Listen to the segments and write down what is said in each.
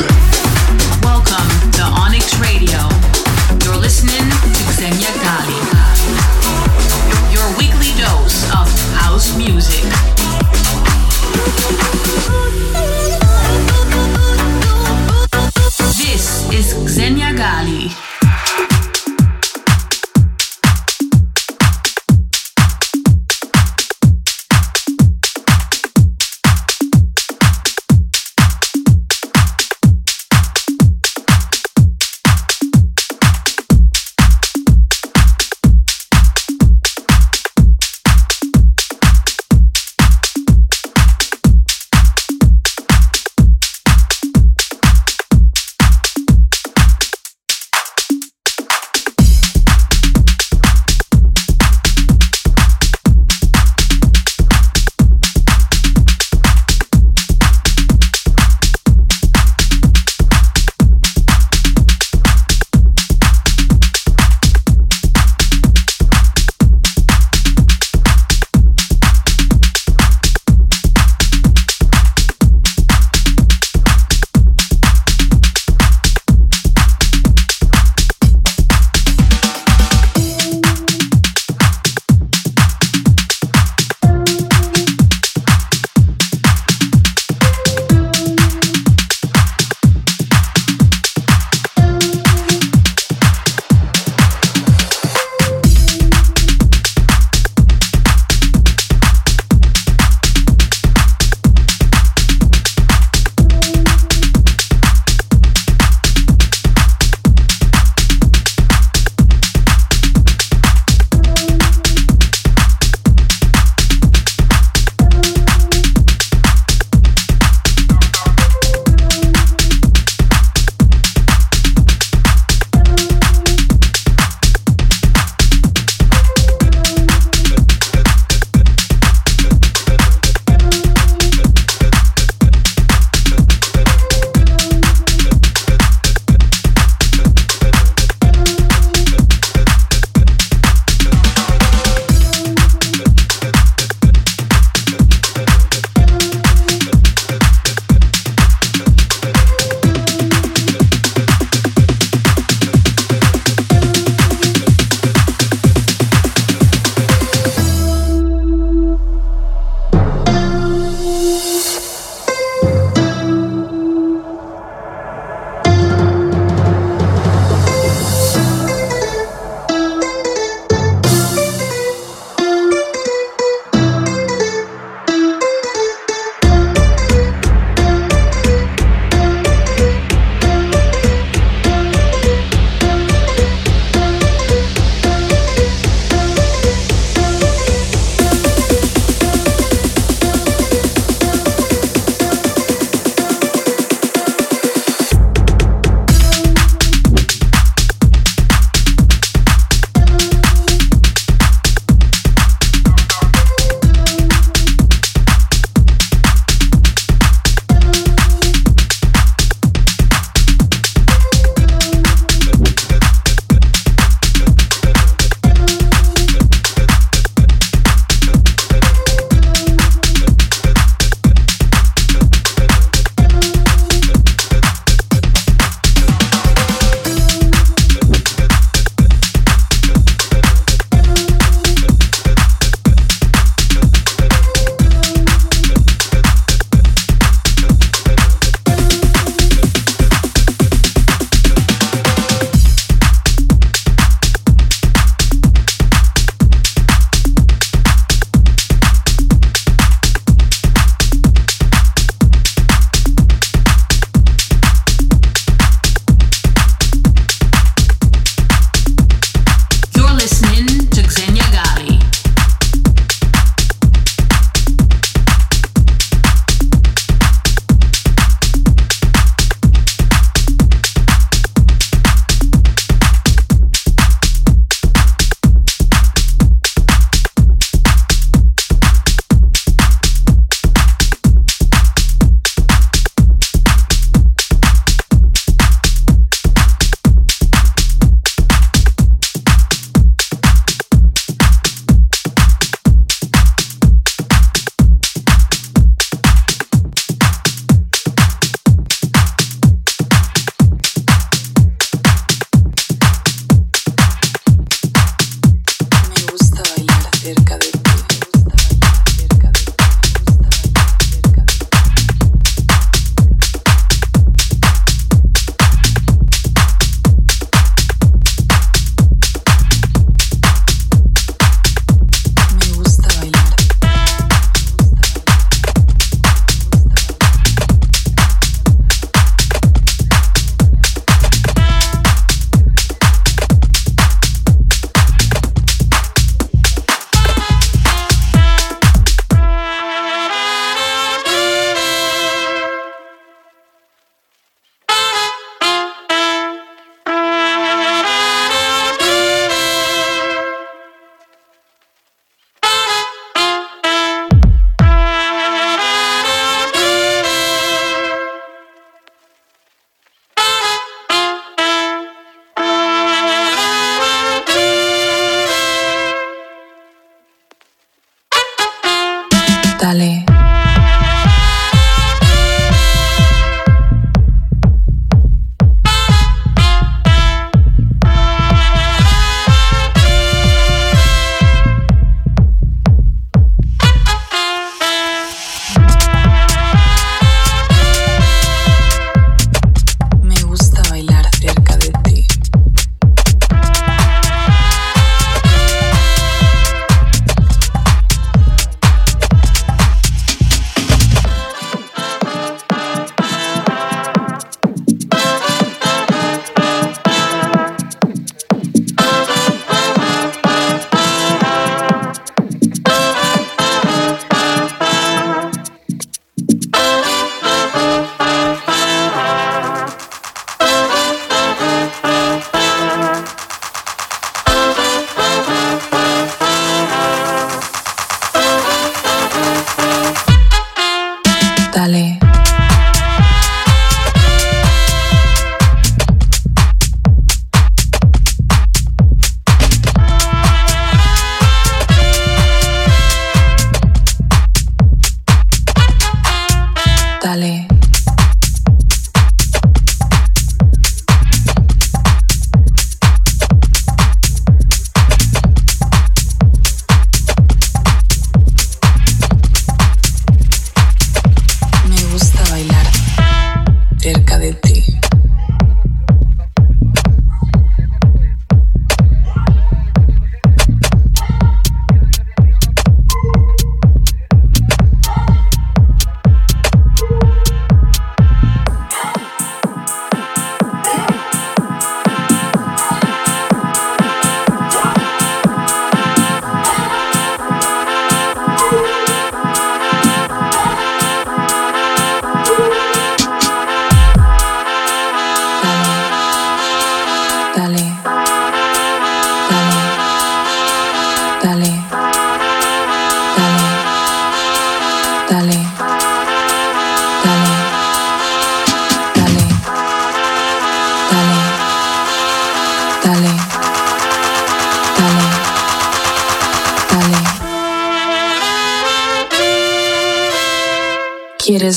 death.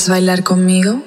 bailar conmigo?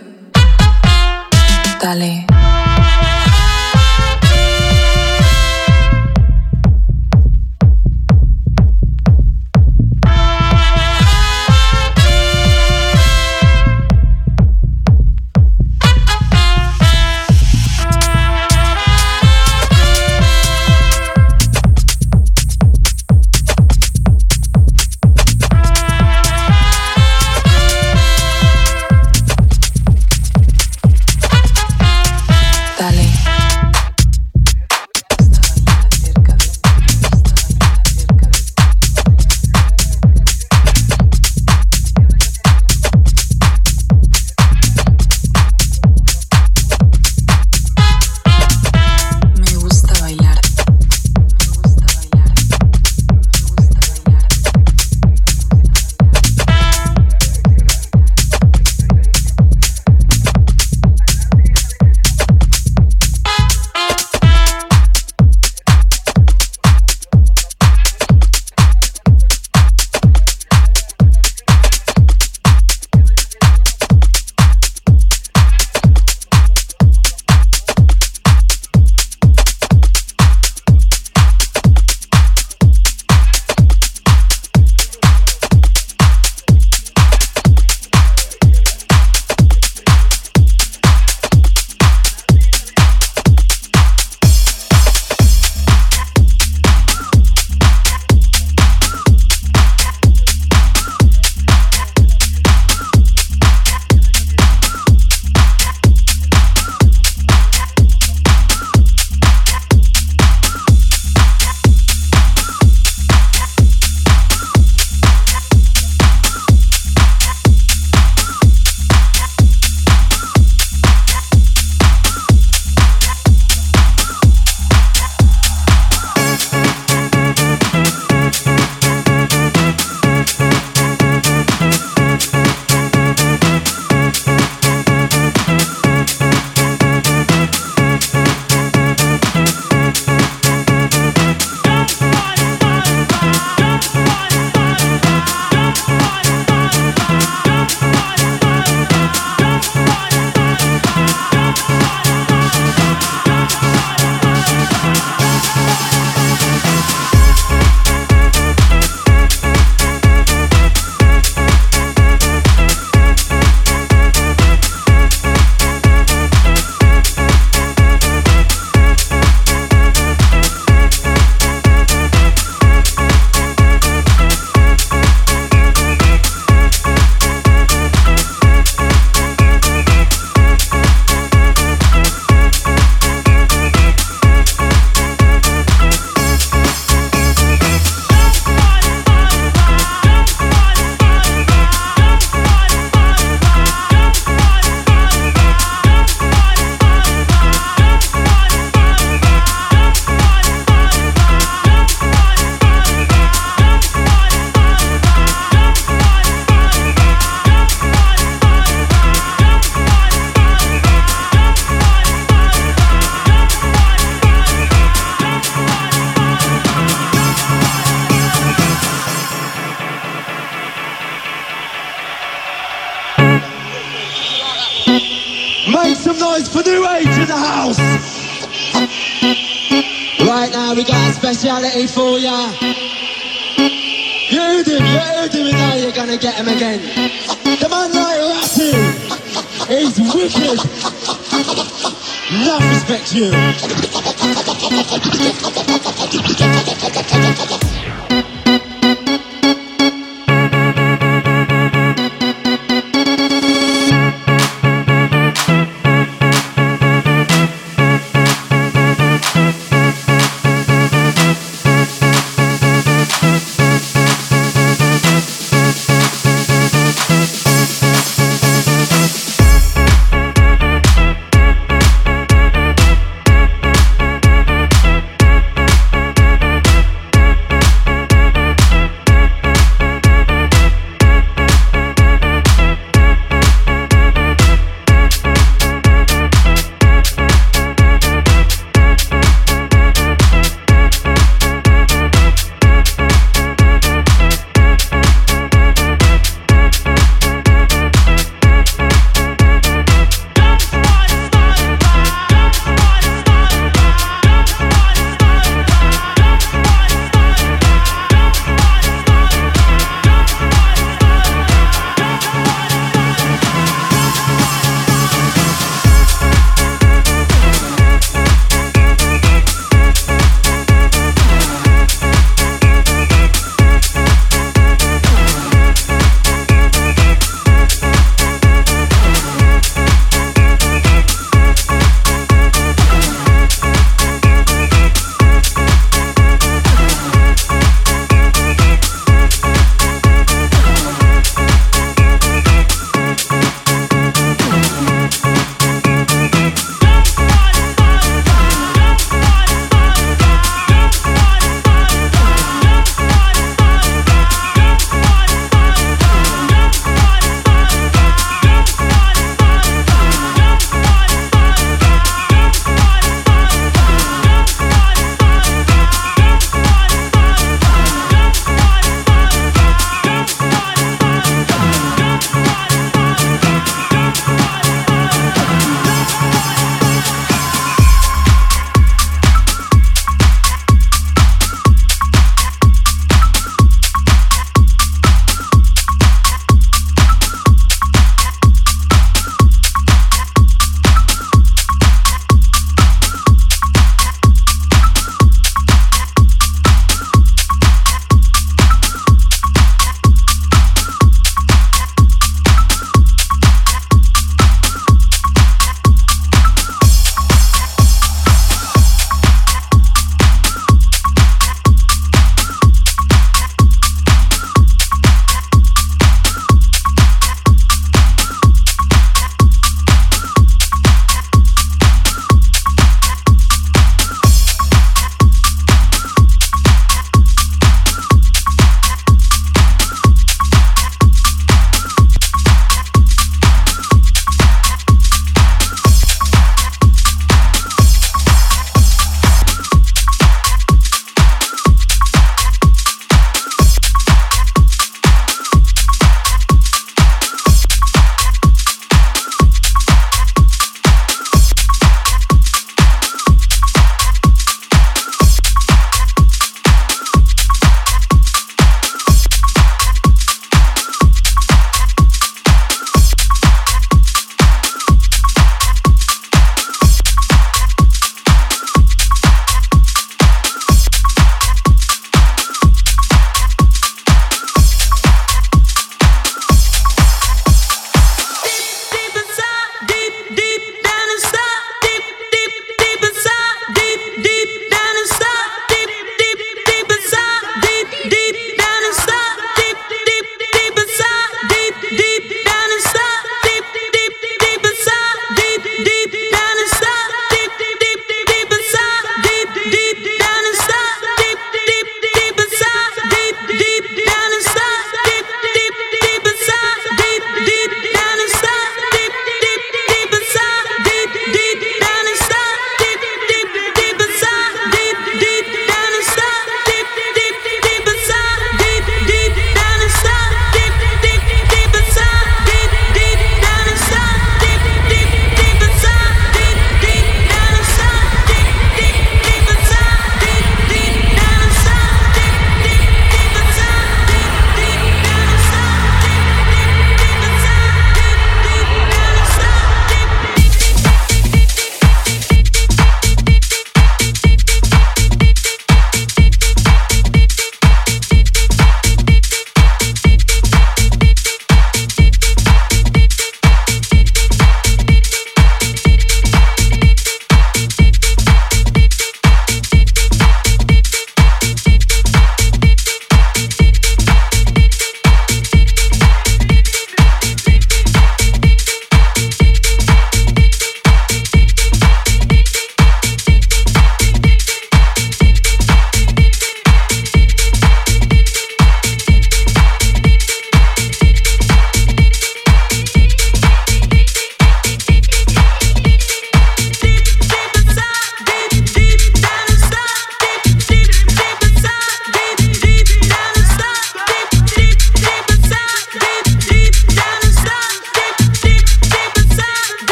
again. The man like Ratty is wicked. Love respect you.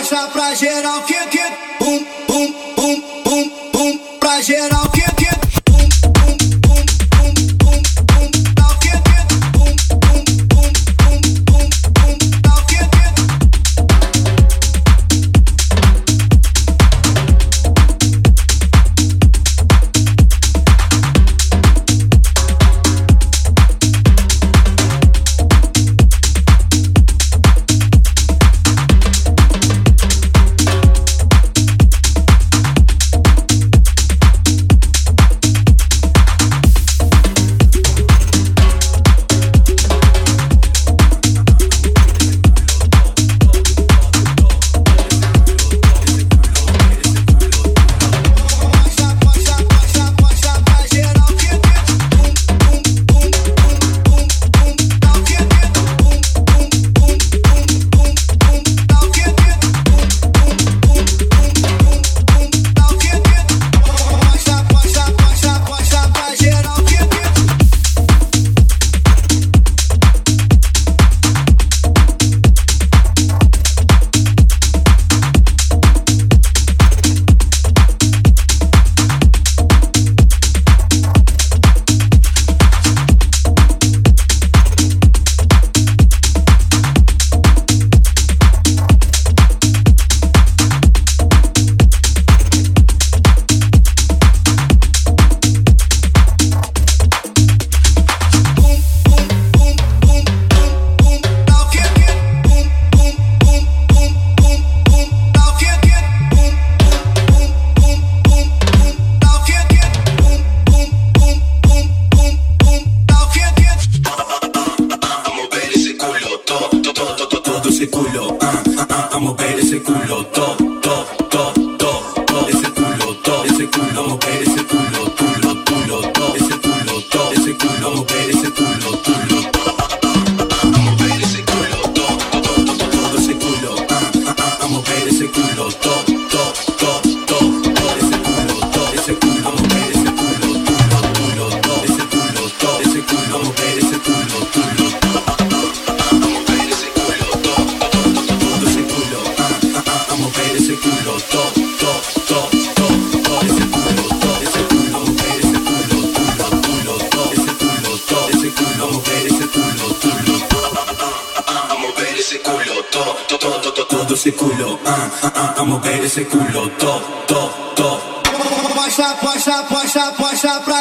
mostra pra geral que que um Vamos ese culo todo.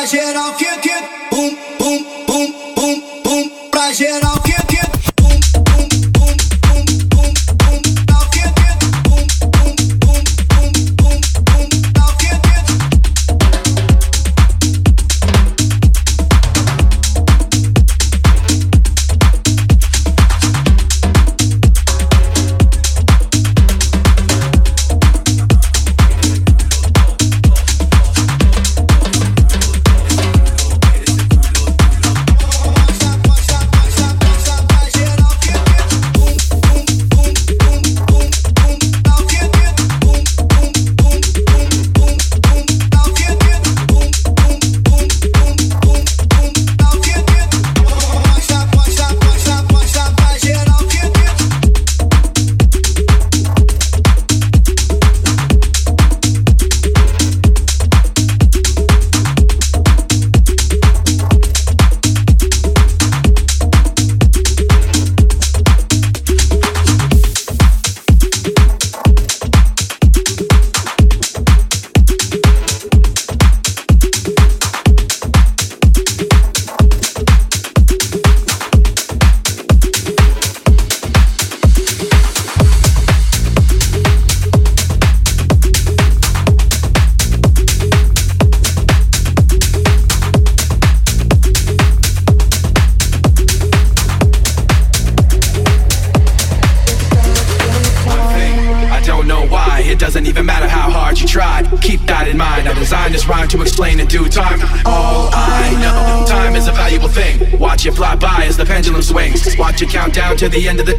shit off to the end of the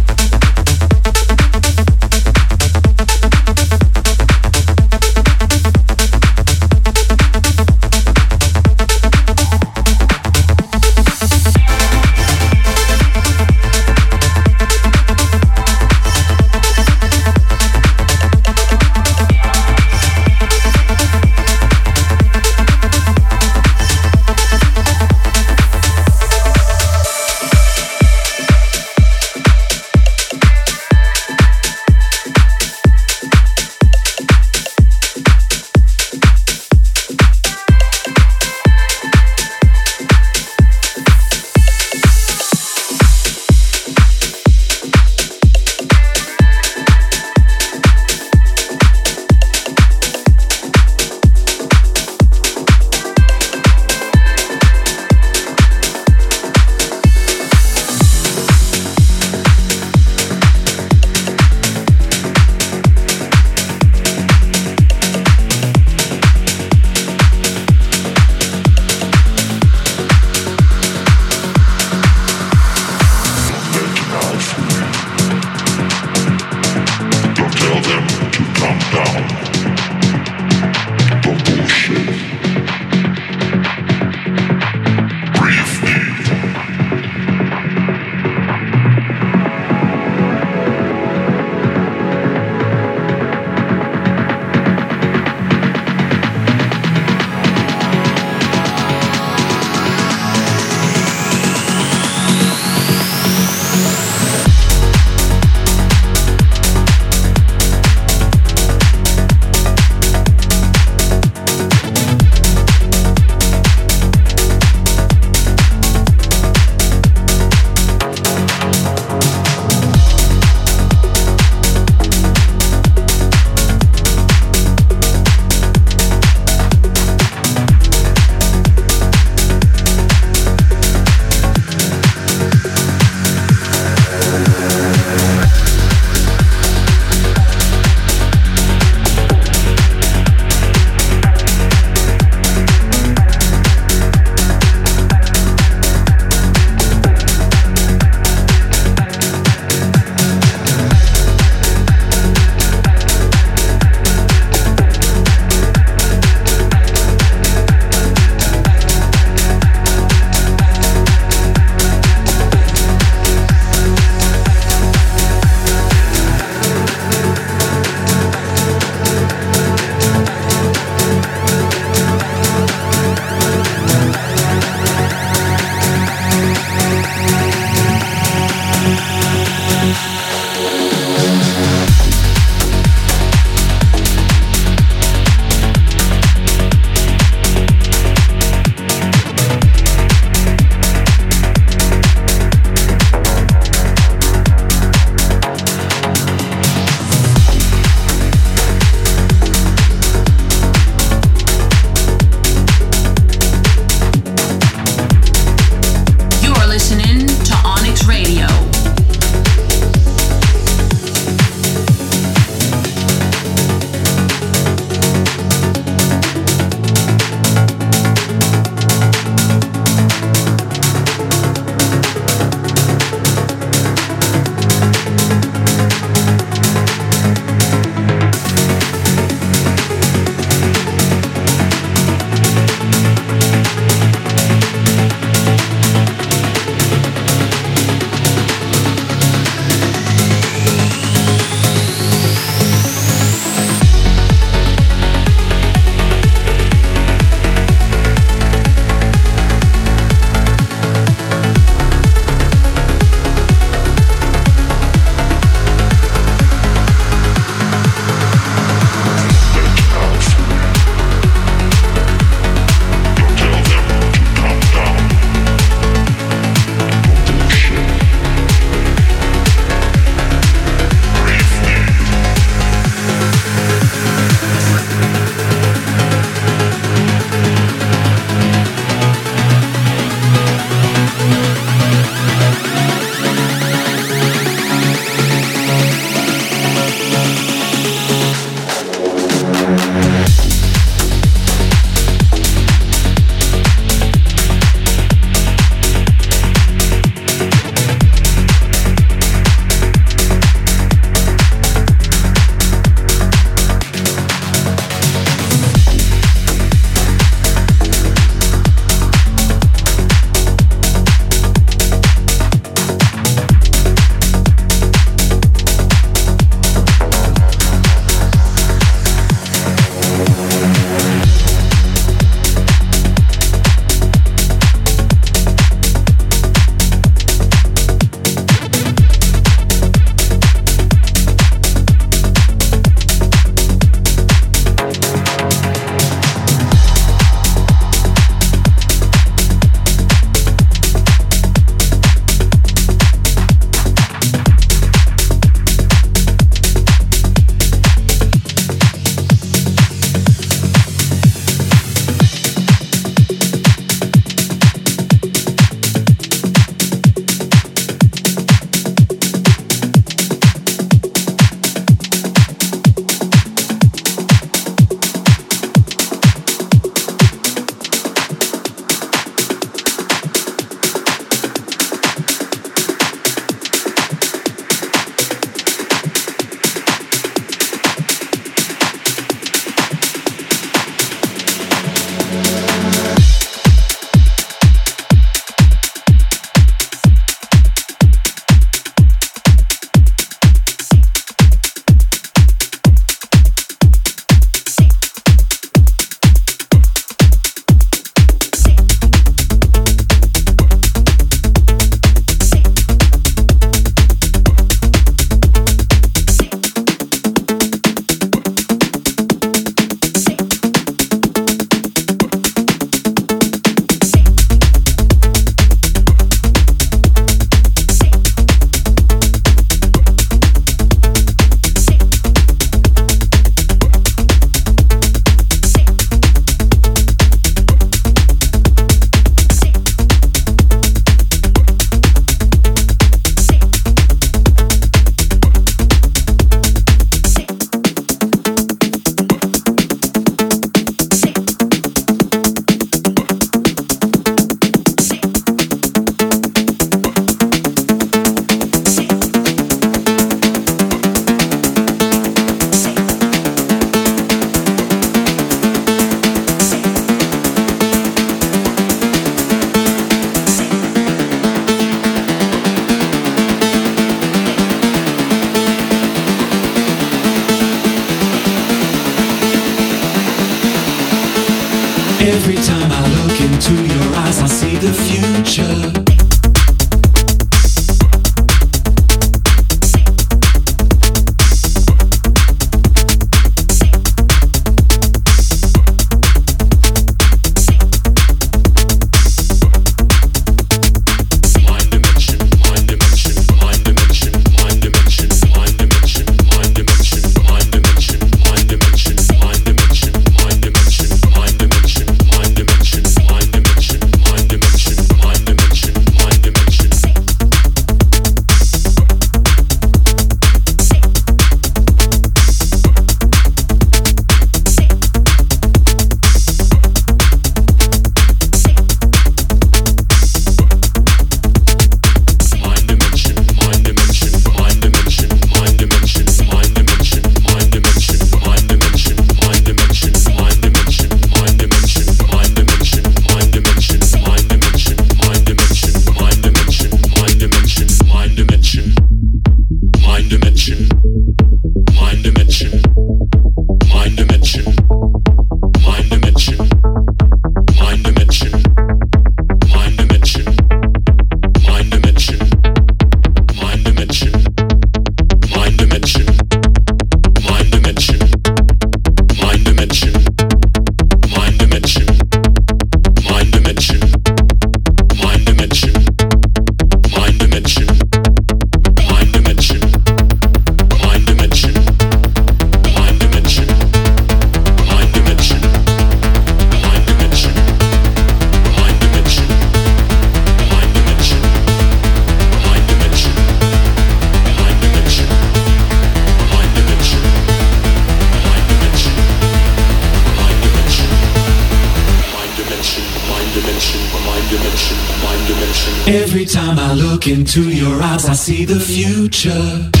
see the future.